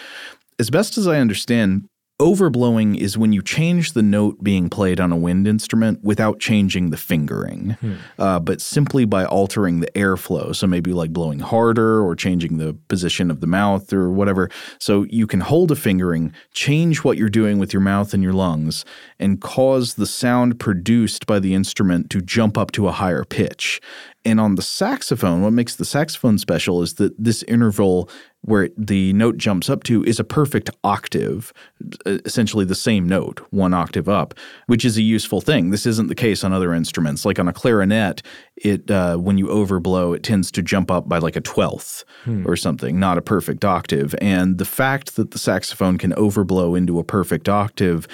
As best as I understand, Overblowing is when you change the note being played on a wind instrument without changing the fingering, hmm. uh, but simply by altering the airflow. So maybe like blowing harder or changing the position of the mouth or whatever. So you can hold a fingering, change what you're doing with your mouth and your lungs, and cause the sound produced by the instrument to jump up to a higher pitch. And on the saxophone, what makes the saxophone special is that this interval where the note jumps up to is a perfect octave, essentially the same note, one octave up, which is a useful thing. This isn't the case on other instruments. Like on a clarinet, it uh, when you overblow, it tends to jump up by like a twelfth hmm. or something, not a perfect octave. And the fact that the saxophone can overblow into a perfect octave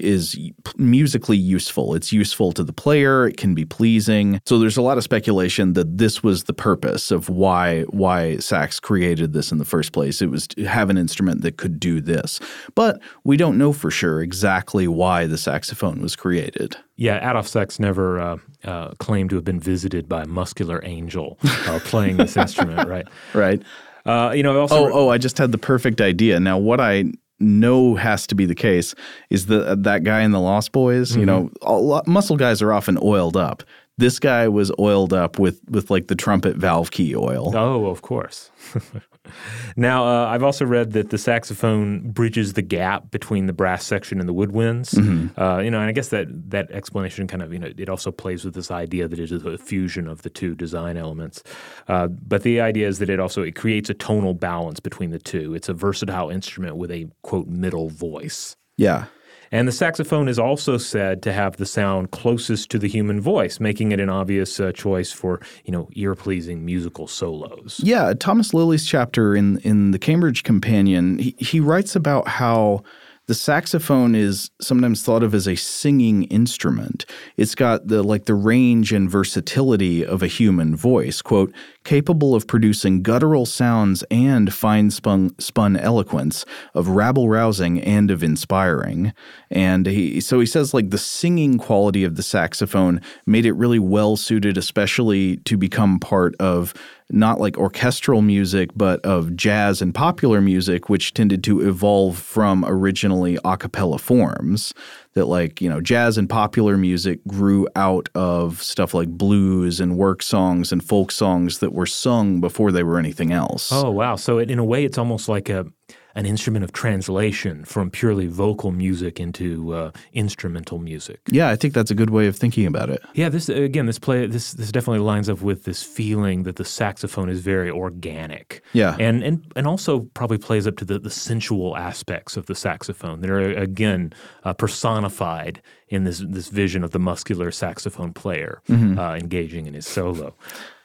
is musically useful. It's useful to the player. It can be pleasing. So there's a lot of speculation that this was the purpose of why why Sax created this in the first place. It was to have an instrument that could do this. But we don't know for sure exactly why the saxophone was created. Yeah, Adolphe Sax never uh, uh, claimed to have been visited by a muscular angel uh, playing this instrument, right? (laughs) Right. Uh, you know, also. Oh, oh! I just had the perfect idea. Now, what I know has to be the case is that that guy in the Lost Boys. Mm-hmm. You know, all, muscle guys are often oiled up. This guy was oiled up with with like the trumpet valve key oil. Oh, of course. (laughs) now, uh, I've also read that the saxophone bridges the gap between the brass section and the woodwinds. Mm-hmm. Uh, you know, and I guess that that explanation kind of you know it also plays with this idea that it is a fusion of the two design elements. Uh, but the idea is that it also it creates a tonal balance between the two. It's a versatile instrument with a quote middle voice. Yeah. And the saxophone is also said to have the sound closest to the human voice, making it an obvious uh, choice for you know ear-pleasing musical solos. Yeah, Thomas Liley's chapter in in the Cambridge Companion, he, he writes about how the saxophone is sometimes thought of as a singing instrument. It's got the like the range and versatility of a human voice. Quote, capable of producing guttural sounds and fine spun, spun eloquence, of rabble rousing and of inspiring. And he, so he says, like, the singing quality of the saxophone made it really well suited, especially to become part of not like orchestral music, but of jazz and popular music, which tended to evolve from originally a cappella forms. That, like, you know, jazz and popular music grew out of stuff like blues and work songs and folk songs that were sung before they were anything else. Oh, wow. So, it, in a way, it's almost like a an instrument of translation from purely vocal music into uh, instrumental music. Yeah, I think that's a good way of thinking about it. Yeah, this again, this play, this this definitely lines up with this feeling that the saxophone is very organic. Yeah, and and and also probably plays up to the the sensual aspects of the saxophone that are again uh, personified in this this vision of the muscular saxophone player mm-hmm. uh, engaging in his solo.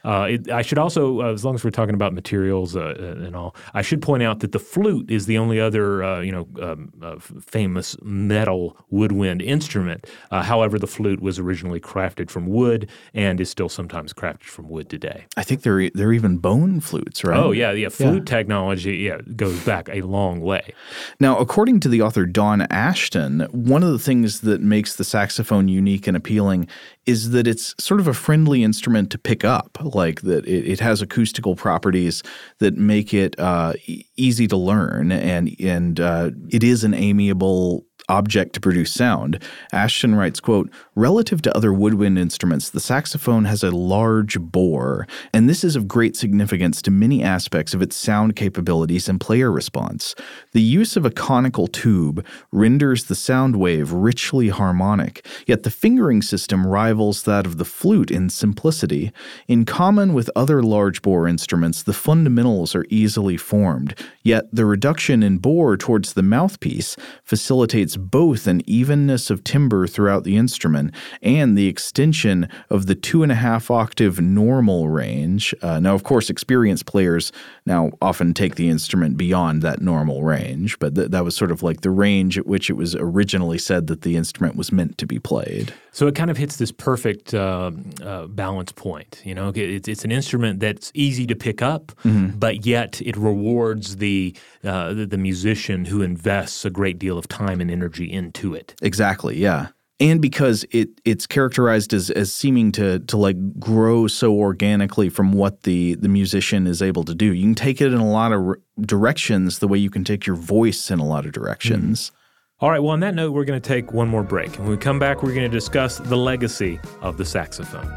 Uh, it, I should also, uh, as long as we're talking about materials uh, uh, and all, I should point out that the flute is the only other, uh, you know, um, uh, famous metal woodwind instrument. however, the flute was originally crafted from wood and is still sometimes crafted from wood today. I think they're they're even bone flutes, right? Oh yeah, yeah. Flute yeah. technology, yeah, goes back a long way. Now, according to the author Don Ashton, one of the things that makes the saxophone unique and appealing is that it's sort of a friendly instrument to pick up, like that it, it has acoustical properties that make it uh, easy to learn, and and uh, it is an amiable object to produce sound. Ashton writes, quote, Relative to other woodwind instruments, the saxophone has a large bore, and this is of great significance to many aspects of its sound capabilities and player response. The use of a conical tube renders the sound wave richly harmonic, yet the fingering system rivals that of the flute in simplicity. In common with other large bore instruments, the fundamentals are easily formed, yet the reduction in bore towards the mouthpiece facilitates both an evenness of timbre throughout the instrument and the extension of the two and a half octave normal range. Uh, now, of course, experienced players now often take the instrument beyond that normal range, but th- that was sort of like the range at which it was originally said that the instrument was meant to be played. So it kind of hits this perfect uh, uh, balance point. You know, it's, it's an instrument that's easy to pick up, mm-hmm. but yet it rewards the, uh, the the musician who invests a great deal of time and energy energy into it. Exactly. Yeah. And because it it's characterized as, as seeming to to like grow so organically from what the the musician is able to do, you can take it in a lot of re- directions. The way you can take your voice in a lot of directions. Mm. All right. Well, on that note, we're going to take one more break. And when we come back, we're going to discuss the legacy of the saxophone.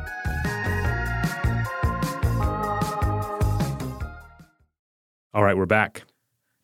All right, we're back.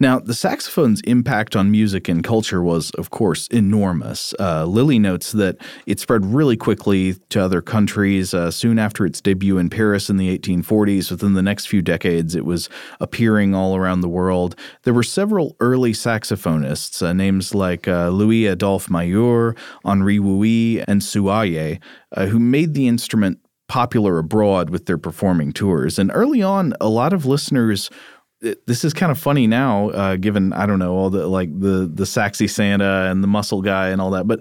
Now, the saxophone's impact on music and culture was, of course, enormous. Uh, Liley notes that it spread really quickly to other countries. Uh, soon after its debut in Paris in the 1840s, within the next few decades, it was appearing all around the world. There were several early saxophonists, uh, names like uh, Louis Adolphe Mayeur, Henri Wuille, and Soualle, uh, who made the instrument popular abroad with their performing tours. And early on, a lot of listeners this is kind of funny now, uh, given I don't know all the like the the Saxy Santa and the Muscle Guy and all that, but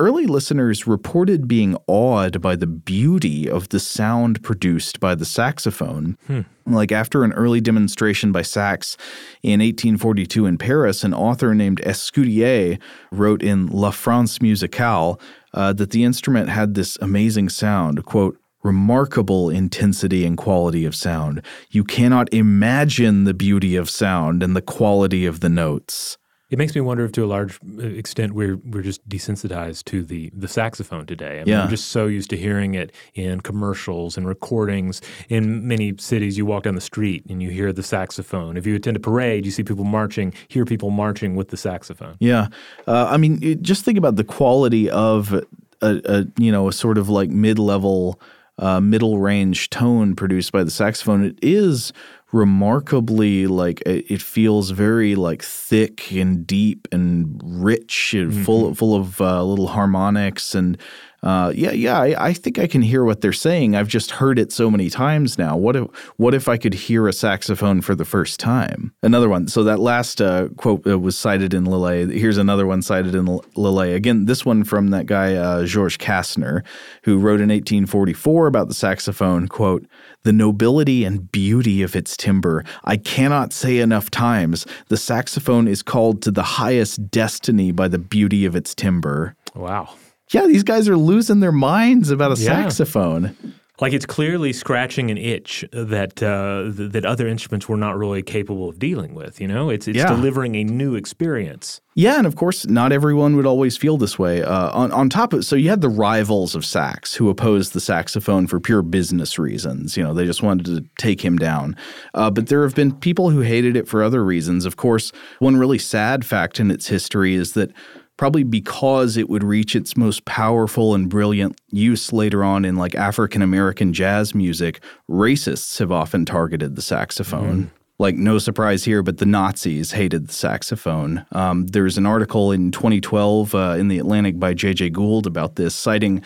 early listeners reported being awed by the beauty of the sound produced by the saxophone. Hmm. Like after an early demonstration by sax in 1842 in Paris, an author named Escudier wrote in La France Musicale uh, that the instrument had this amazing sound. Quote remarkable intensity and quality of sound. You cannot imagine the beauty of sound and the quality of the notes. It makes me wonder if, to a large uh, extent, we're we're just desensitized to the the saxophone today. I mean, yeah. we're just so used to hearing it in commercials and recordings. In many cities, you walk down the street and you hear the saxophone. If you attend a parade, you see people marching, hear people marching with the saxophone. Yeah, uh, I mean, just think about the quality of a, a you know a sort of like mid level uh, middle range tone produced by the saxophone. It is remarkably like it feels very like thick and deep and rich and mm-hmm. full full of uh, little harmonics and uh, yeah, yeah, I, I, think I can hear what they're saying. I've just heard it so many times now. What if, what if I could hear a saxophone for the first time? Another one. So that last uh, quote uh, was cited in Liley. Here's another one cited in Liley. Again, this one from that guy uh, Georges Kastner, who wrote in 1844 about the saxophone. Quote: "The nobility and beauty of its timbre, I cannot say enough times. The saxophone is called to the highest destiny by the beauty of its timbre." Wow yeah, these guys are losing their minds about a yeah. saxophone. Like it's clearly scratching an itch that uh, th- that other instruments were not really capable of dealing with. You know, it's it's yeah. delivering a new experience. Yeah, and of course, not everyone would always feel this way. Uh, on on top of so you had the rivals of sax who opposed the saxophone for pure business reasons. You know, they just wanted to take him down. Uh, but there have been people who hated it for other reasons. Of course, one really sad fact in its history is that probably because it would reach its most powerful and brilliant use later on in like African American jazz music, racists have often targeted the saxophone. Mm. Like, no surprise here, but the Nazis hated the saxophone. Um, there's an article in 2012 uh, in The Atlantic by J.J. Gould about this, citing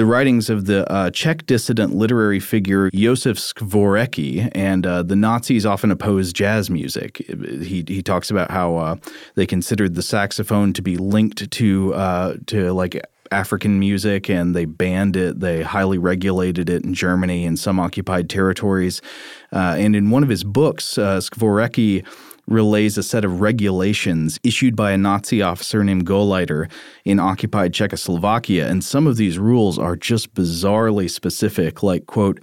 the writings of the uh, Czech dissident literary figure Josef Skvorecky, and uh, the Nazis often opposed jazz music. He, he talks about how uh, they considered the saxophone to be linked to uh, to like African music, and they banned it. They highly regulated it in Germany and some occupied territories. Uh, and in one of his books, uh, Skvorecky relays a set of regulations issued by a Nazi officer named Gauleiter in occupied Czechoslovakia. And some of these rules are just bizarrely specific, like, quote,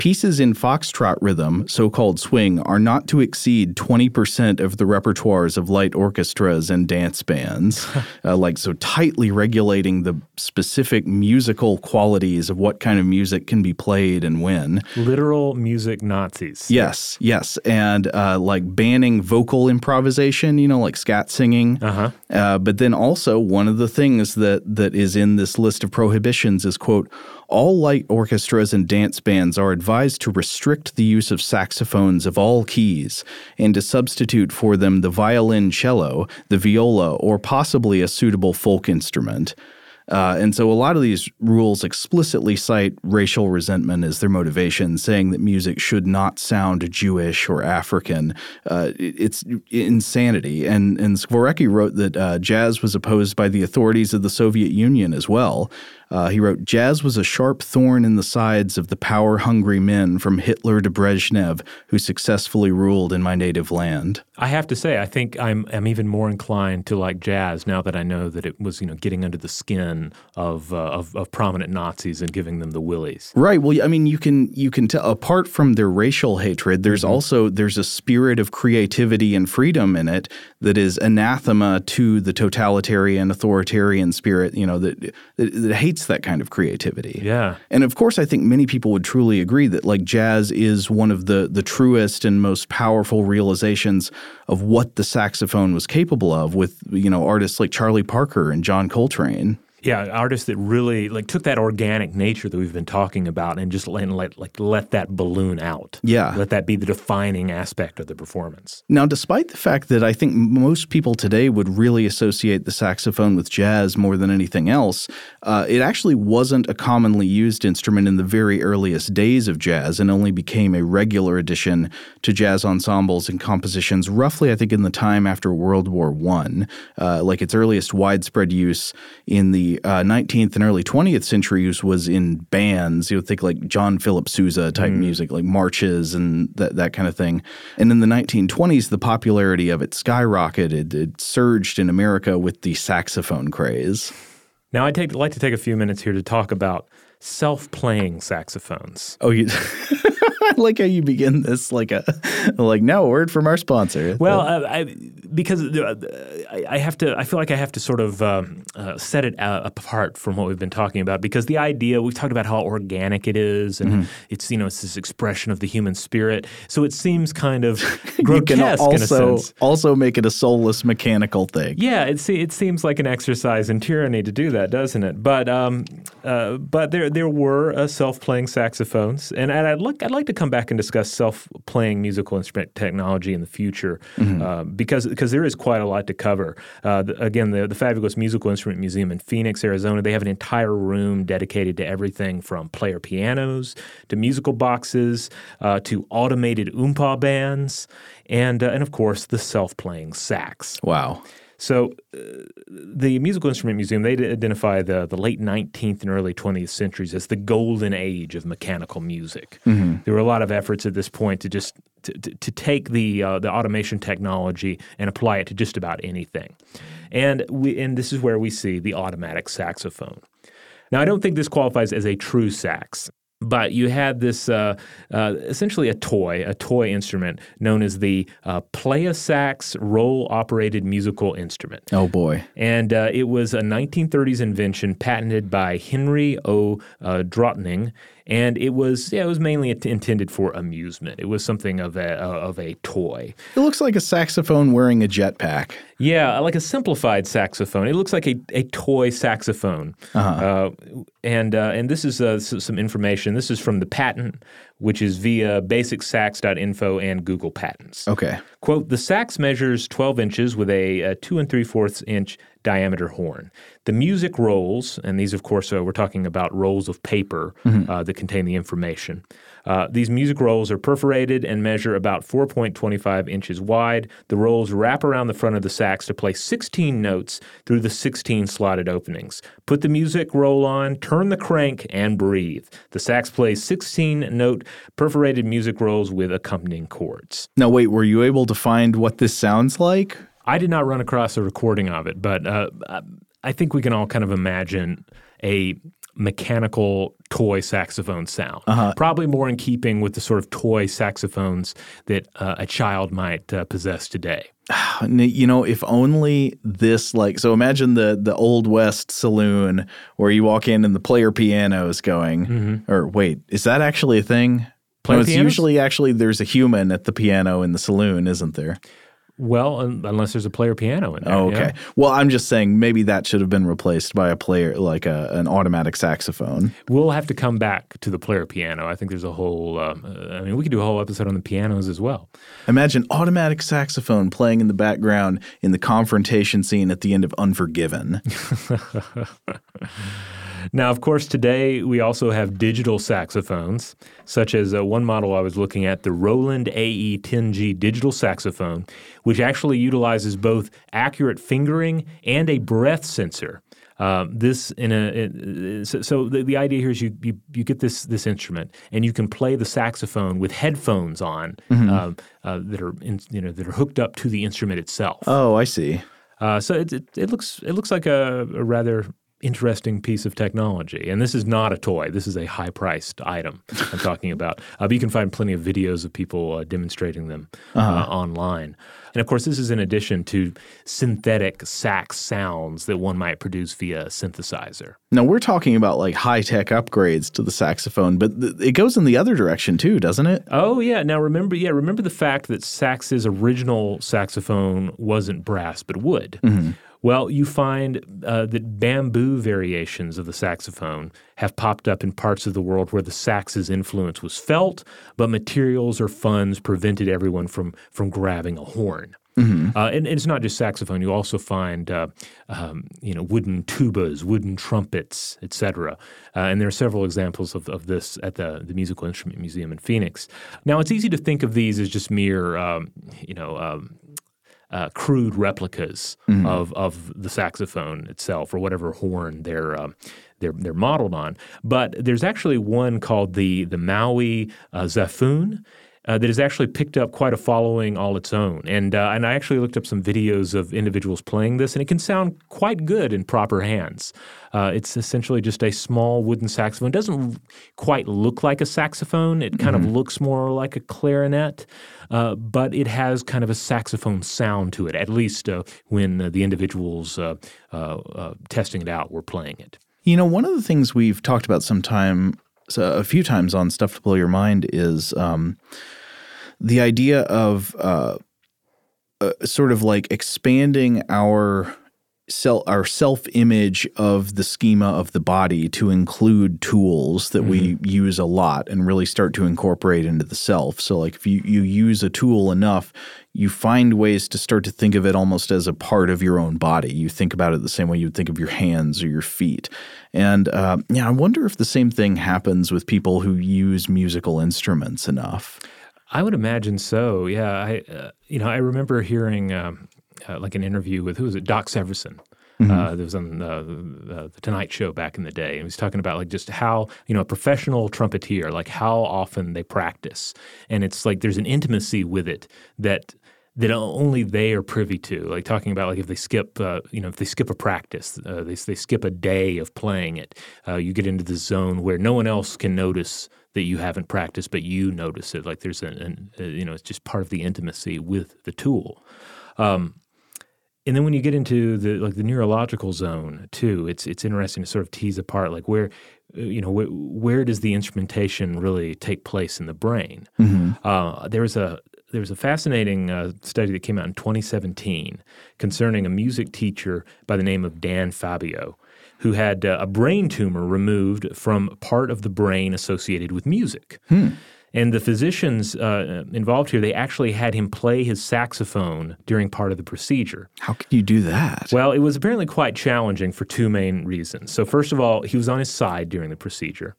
Pieces in foxtrot rhythm, so called swing, are not to exceed 20% of the repertoires of light orchestras and dance bands. (laughs) uh, like, so tightly regulating the specific musical qualities of what kind of music can be played and when. Literal music Nazis. Yes, yes. And uh, like banning vocal improvisation, you know, like scat singing. Uh-huh. Uh, but then also, one of the things that, that is in this list of prohibitions is, quote, all light orchestras and dance bands are advised to restrict the use of saxophones of all keys and to substitute for them the violin cello, the viola, or possibly a suitable folk instrument. Uh, and so a lot of these rules explicitly cite racial resentment as their motivation, saying that music should not sound Jewish or African. Uh, it's insanity. And, and Skvorecky wrote that uh, jazz was opposed by the authorities of the Soviet Union as well. Uh, he wrote, Jazz was a sharp thorn in the sides of the power hungry men from Hitler to Brezhnev who successfully ruled in my native land. I have to say, I think I'm, I'm even more inclined to like jazz now that I know that it was, you know, getting under the skin of, uh, of, of, prominent Nazis and giving them the willies. Right. Well, I mean, you can, you can tell, apart from their racial hatred, there's mm-hmm. also, there's a spirit of creativity and freedom in it that is anathema to the totalitarian, authoritarian spirit, you know, that, that, that hates that kind of creativity. Yeah. And of course, I think many people would truly agree that like jazz is one of the the truest and most powerful realizations of what the saxophone was capable of with, you know, artists like Charlie Parker and John Coltrane. Yeah, artists that really like took that organic nature that we've been talking about and just let, let like let that balloon out. Yeah, let that be the defining aspect of the performance. Now, despite the fact that I think most people today would really associate the saxophone with jazz more than anything else, uh, it actually wasn't a commonly used instrument in the very earliest days of jazz, and only became a regular addition to jazz ensembles and compositions roughly, I think, in the time after World War One. Uh, like its earliest widespread use in the uh, 19th and early 20th centuries was in bands. You would think like John Philip Sousa type mm. music, like marches and that, that kind of thing. And in the 1920s, the popularity of it skyrocketed. It surged in America with the saxophone craze. Now, I'd take, like to take a few minutes here to talk about self-playing saxophones. Oh, you (laughs) (laughs) I like how you begin this like a like now a word from our sponsor. Well, uh, I, because uh, I have to, I feel like I have to sort of um, uh, set it apart from what we've been talking about because the idea we've talked about how organic it is and mm-hmm. it's you know it's this expression of the human spirit. So it seems kind of grotesque (laughs) you can also, Also make it a soulless mechanical thing. Yeah, it it seems like an exercise in tyranny to do that, doesn't it? But um, uh, but there there were uh, self playing saxophones, and, and I'd like I'd like to come back and discuss self playing musical instrument technology in the future mm-hmm. uh, because because there is quite a lot to cover. Uh, the, again, the the fabulous Musical Instrument Museum in Phoenix, Arizona, they have an entire room dedicated to everything from player pianos to musical boxes uh, to automated oompa bands, and uh, and of course the self playing sax. Wow. So, uh, the Musical Instrument Museum they identify the the late 19th and early 20th centuries as the golden age of mechanical music. Mm-hmm. There were a lot of efforts at this point to just to, to, to take the uh, the automation technology and apply it to just about anything, and we and this is where we see the automatic saxophone. Now, I don't think this qualifies as a true sax but you had this uh, uh, essentially a toy, a toy instrument known as the uh, Play-A-Sax roll operated musical instrument. Oh boy! And uh, it was a 1930s invention patented by Henry O. Uh, Drottning, and it was yeah, it was mainly intended for amusement. It was something of a of a toy. It looks like a saxophone wearing a jetpack. Yeah, like a simplified saxophone. It looks like a, a toy saxophone. Uh-huh. Uh, and uh, and this is uh, some information. This is from the patent which is via basicsax.info and Google Patents. Okay. Quote The sax measures 12 inches with a, a 2 and 3 fourths inch diameter horn. The music rolls, and these, of course, uh, we're talking about rolls of paper mm-hmm. uh, that contain the information. Uh, these music rolls are perforated and measure about 4.25 inches wide. The rolls wrap around the front of the sax to play 16 notes through the 16 slotted openings. Put the music roll on, turn the crank, and breathe. The sax plays 16 note perforated music rolls with accompanying chords. Now, wait, were you able to find what this sounds like? I did not run across a recording of it, but uh, I think we can all kind of imagine a mechanical toy saxophone sound. Uh-huh. Probably more in keeping with the sort of toy saxophones that uh, a child might uh, possess today. You know, if only this like so imagine the the old west saloon where you walk in and the player piano is going mm-hmm. or wait, is that actually a thing? Player no, it's pianos? usually actually there's a human at the piano in the saloon, isn't there? Well, unless there's a player piano in there. Oh, okay. Yeah. Well, I'm just saying maybe that should have been replaced by a player like a, an automatic saxophone. We'll have to come back to the player piano. I think there's a whole. Uh, I mean, we could do a whole episode on the pianos as well. Imagine automatic saxophone playing in the background in the confrontation scene at the end of Unforgiven. (laughs) Now, of course, today we also have digital saxophones, such as uh, one model I was looking at, the Roland AE 10G digital saxophone, which actually utilizes both accurate fingering and a breath sensor. Uh, this in a so, so the, the, idea here is you, you, you get this this instrument and you can play the saxophone with headphones on mm-hmm. uh, uh, that are in, you know that are hooked up to the instrument itself. Oh, I see. Uh, so it, it, it, looks it looks like a, a rather interesting piece of technology. And this is not a toy. This is a high priced item I'm (laughs) talking about. Uh, but you can find plenty of videos of people uh, demonstrating them uh, uh-huh. online. And of course, this is in addition to synthetic sax sounds that one might produce via a synthesizer. Now, we're talking about like high tech upgrades to the saxophone, but th- it goes in the other direction too, doesn't it? Oh, yeah. Now, remember, yeah, remember the fact that Sax's original saxophone wasn't brass but wood. Mm-hmm. Well, you find uh, that bamboo variations of the saxophone have popped up in parts of the world where the sax's influence was felt, but materials or funds prevented everyone from from grabbing a horn. Mm-hmm. Uh, and, and, it's not just saxophone. You also find, uh, um, you know, wooden tubas, wooden trumpets, etc. Uh, and there are several examples of, of this at the, the Musical Instrument Museum in Phoenix. Now, it's easy to think of these as just mere, um, you know, um, uh, crude replicas mm-hmm. of of the saxophone itself or whatever horn they're uh, they're they're modeled on. But there's actually one called the the Maui uh, Xaphoon, uh, that has actually picked up quite a following all its own. And uh, and I actually looked up some videos of individuals playing this, and it can sound quite good in proper hands. Uh, it's essentially just a small wooden saxophone. It doesn't quite look like a saxophone. It kind mm-hmm. of looks more like a clarinet, uh, but it has kind of a saxophone sound to it. At least uh, when uh, the individuals testing it out were playing it. You know, one of the things we've talked about sometime a few times on Stuff to Blow Your Mind is um, the idea of uh, uh, sort of like expanding our self our self image of the schema of the body to include tools that we use a lot and really start to incorporate into the self. So like if you you use a tool enough, you find ways to start to think of it almost as a part of your own body. You think about it the same way you'd think of your hands or your feet. And uh, yeah, I wonder if the same thing happens with people who use musical instruments enough. I would imagine so. Yeah, I uh, you know I remember hearing um, uh, like an interview with who was it Doc Severinsen. Uh, that was on the, the, the Tonight Show back in the day, and he was talking about like just how you know a professional trumpeter, like how often they practice, and it's like there's an intimacy with it that that only they are privy to. Like talking about like if they skip, uh, you know, if they skip a practice, uh, they they skip a day of playing it, uh, you get into the zone where no one else can notice that you haven't practiced, but you notice it. Like there's an, an uh, you know, it's just part of the intimacy with the tool. Um, and then when you get into the like the neurological zone too, it's it's interesting to sort of tease apart like where uh, you know where, where does the instrumentation really take place in the brain? Uh, there was a there was a fascinating uh, study that came out in 2017 concerning a music teacher by the name of Dan Fabbio, who had uh, a brain tumor removed from part of the brain associated with music. And the physicians uh, involved here, they actually had him play his saxophone during part of the procedure. How could you do that? Well, it was apparently quite challenging for two main reasons. So, first of all, he was on his side during the procedure.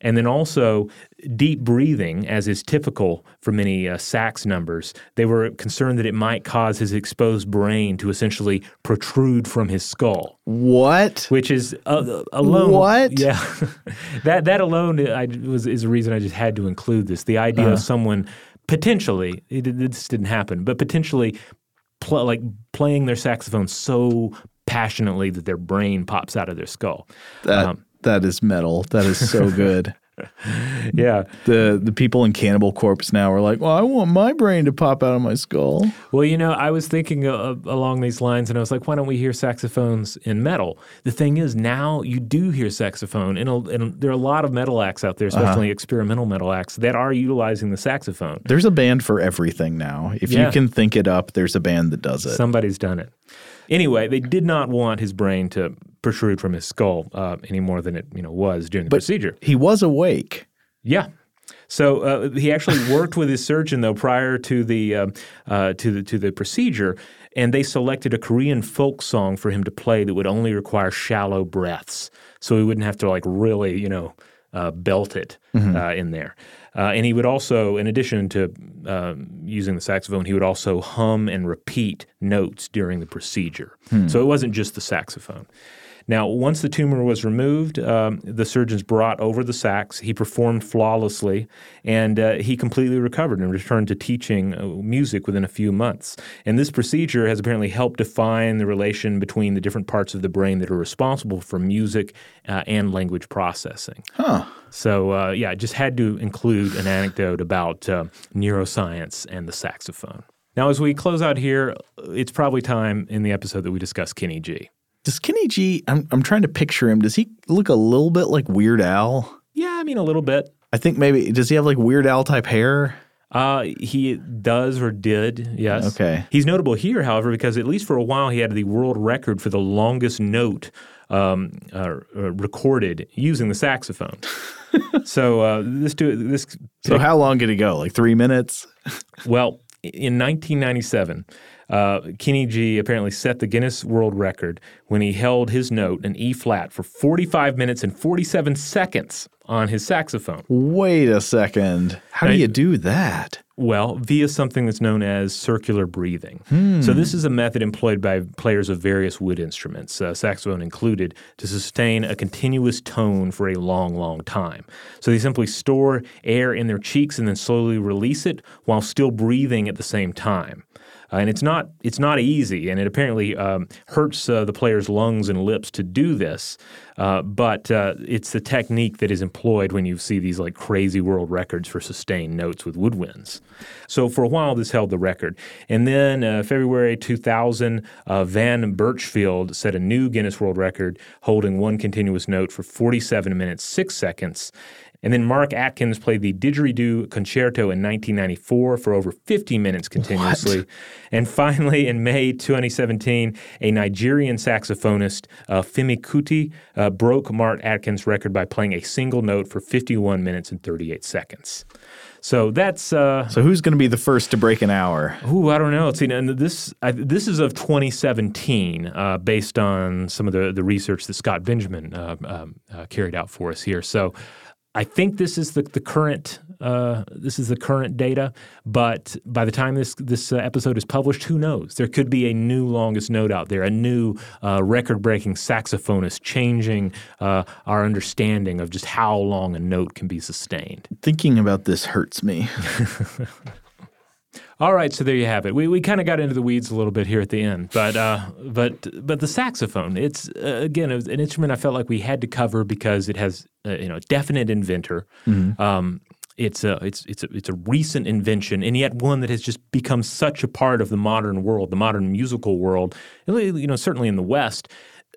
And then also, deep breathing, as is typical for many uh, sax numbers, they were concerned that it might cause his exposed brain to essentially protrude from his skull, what? which is uh, alone. What? Yeah. (laughs) that, that alone I, was, is a reason I just had to include this. The idea of someone potentially, it, this didn't happen, but potentially pl- like playing their saxophone so passionately that their brain pops out of their skull. That, Um, that is metal. That is so (laughs) good. (laughs) Yeah. the the people in Cannibal Corpse now are like, well, I want my brain to pop out of my skull. Well, you know, I was thinking uh, along these lines, and I was like, why don't we hear saxophones in metal? The thing is, now you do hear saxophone, and, there are a lot of metal acts out there, especially experimental metal acts, that are utilizing the saxophone. There's a band for everything now. If Yeah. you can think it up, there's a band that does it. Somebody's done it. Anyway, they did not want his brain to protrude from his skull uh, any more than it, you know, was during the procedure. he was awake. Yeah. So uh, he actually (laughs) worked with his surgeon though prior to the um, uh, to the to the procedure, and they selected a Korean folk song for him to play that would only require shallow breaths, so he wouldn't have to like really you know uh, belt it uh, in there. Uh, and he would also, in addition to um, using the saxophone, he would also hum and repeat notes during the procedure. So it wasn't just the saxophone. Now, once the tumor was removed, um, the surgeons brought over the sax. He performed flawlessly, and uh, he completely recovered and returned to teaching uh, music within a few months. And this procedure has apparently helped define the relation between the different parts of the brain that are responsible for music uh, and language processing. Huh. So, uh, yeah, I just had to include an anecdote about uh, neuroscience and the saxophone. Now, as we close out here, it's probably time in the episode that we discuss Kenny G. Does Kenny G? I'm I'm trying to picture him. Does he look a little bit like Weird Al? Yeah, I mean, a little bit. I think maybe does he have like Weird Al type hair? Uh, he does or did, yes. Okay. He's notable here, however, because at least for a while he had the world record for the longest note um, uh, uh, recorded using the saxophone. (laughs) so uh, this do this So how long did he go? Like three minutes? well in 1997. Uh, Kenny G apparently set the Guinness World Record when he held his note, an E flat, for 45 minutes and 47 seconds on his saxophone. Wait a second. How do you do that? Well, via something that's known as circular breathing. So, this is a method employed by players of various wood instruments, uh, saxophone included, to sustain a continuous tone for a long, long time. So, they simply store air in their cheeks and then slowly release it while still breathing at the same time. Uh, and it's not it's not easy, and it apparently um, hurts uh, the player's lungs and lips to do this. Uh, but uh, it's the technique that is employed when you see these like crazy world records for sustained notes with woodwinds. So for a while, this held the record, and then uh, February 2000, uh, Van Burchfield set a new Guinness World Record, holding one continuous note for 47 minutes six seconds. And then Mark Atkins played the didgeridoo concerto in 1994 for over 50 minutes continuously. What? And finally, in May 2017, a Nigerian saxophonist, uh, Femi Kuti, uh, broke Mark Atkins' record by playing a single note for 51 minutes and 38 seconds. So that's uh, so. Who's going to be the first to break an hour? Ooh, I don't know. See, and this I, this is of 2017, uh, based on some of the the research that Scott Benjamin uh, um, uh, carried out for us here. So I think this is the, the current uh, this is the current data, but by the time this this uh, episode is published, who knows? There could be a new longest note out there, a new uh, record-breaking saxophonist changing uh, our understanding of just how long a note can be sustained. Thinking about this hurts me. (laughs) All right, so there you have it. We, we kind of got into the weeds a little bit here at the end, but uh, but but the saxophone, it's uh, again it an instrument I felt like we had to cover because it has uh, you know definite inventor. Mm-hmm. Um, it's a it's it's a, it's a recent invention, and yet one that has just become such a part of the modern world, the modern musical world. You know, certainly in the West,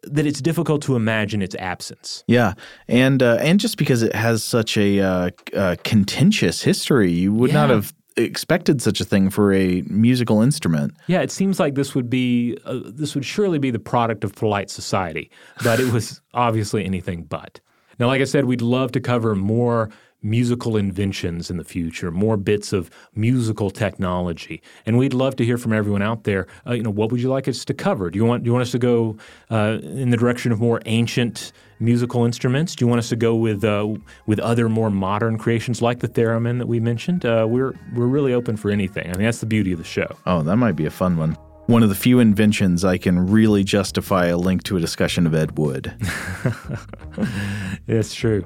that it's difficult to imagine its absence. Yeah, and uh, and just because it has such a uh, uh, contentious history, you would yeah. not have expected such a thing for a musical instrument. Yeah, it seems like this would be uh, this would surely be the product of polite society, but it was (laughs) obviously anything but. Now, like I said, we'd love to cover more musical inventions in the future, more bits of musical technology, and we'd love to hear from everyone out there. Uh, you know, what would you like us to cover? Do you want do you want us to go uh, in the direction of more ancient musical instruments? Do you want us to go with uh, with other more modern creations like the theremin that we mentioned? Uh, we're we're really open for anything. I mean, that's the beauty of the show. Oh, that might be a fun one one of the few inventions I can really justify a link to a discussion of Ed Wood. it's true.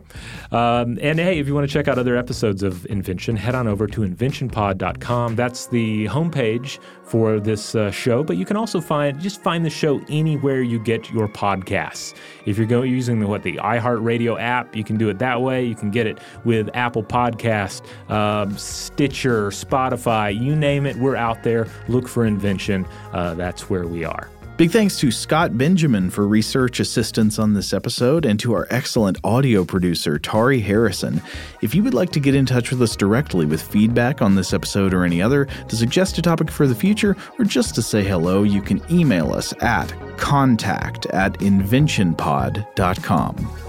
Um, and hey, if you want to check out other episodes of Invention, head on over to inventionpod.com. That's the homepage for this uh, show, but you can also find just find the show anywhere you get your podcasts. If you're going using the what the iHeartRadio app, you can do it that way. You can get it with Apple Podcast, um, Stitcher, Spotify, you name it. We're out there. Look for Invention. Uh, that's where we are. Big thanks to Scott Benjamin for research assistance on this episode and to our excellent audio producer, Tari Harrison. If you would like to get in touch with us directly with feedback on this episode or any other, to suggest a topic for the future, or just to say hello, you can email us at contact at inventionpod.com.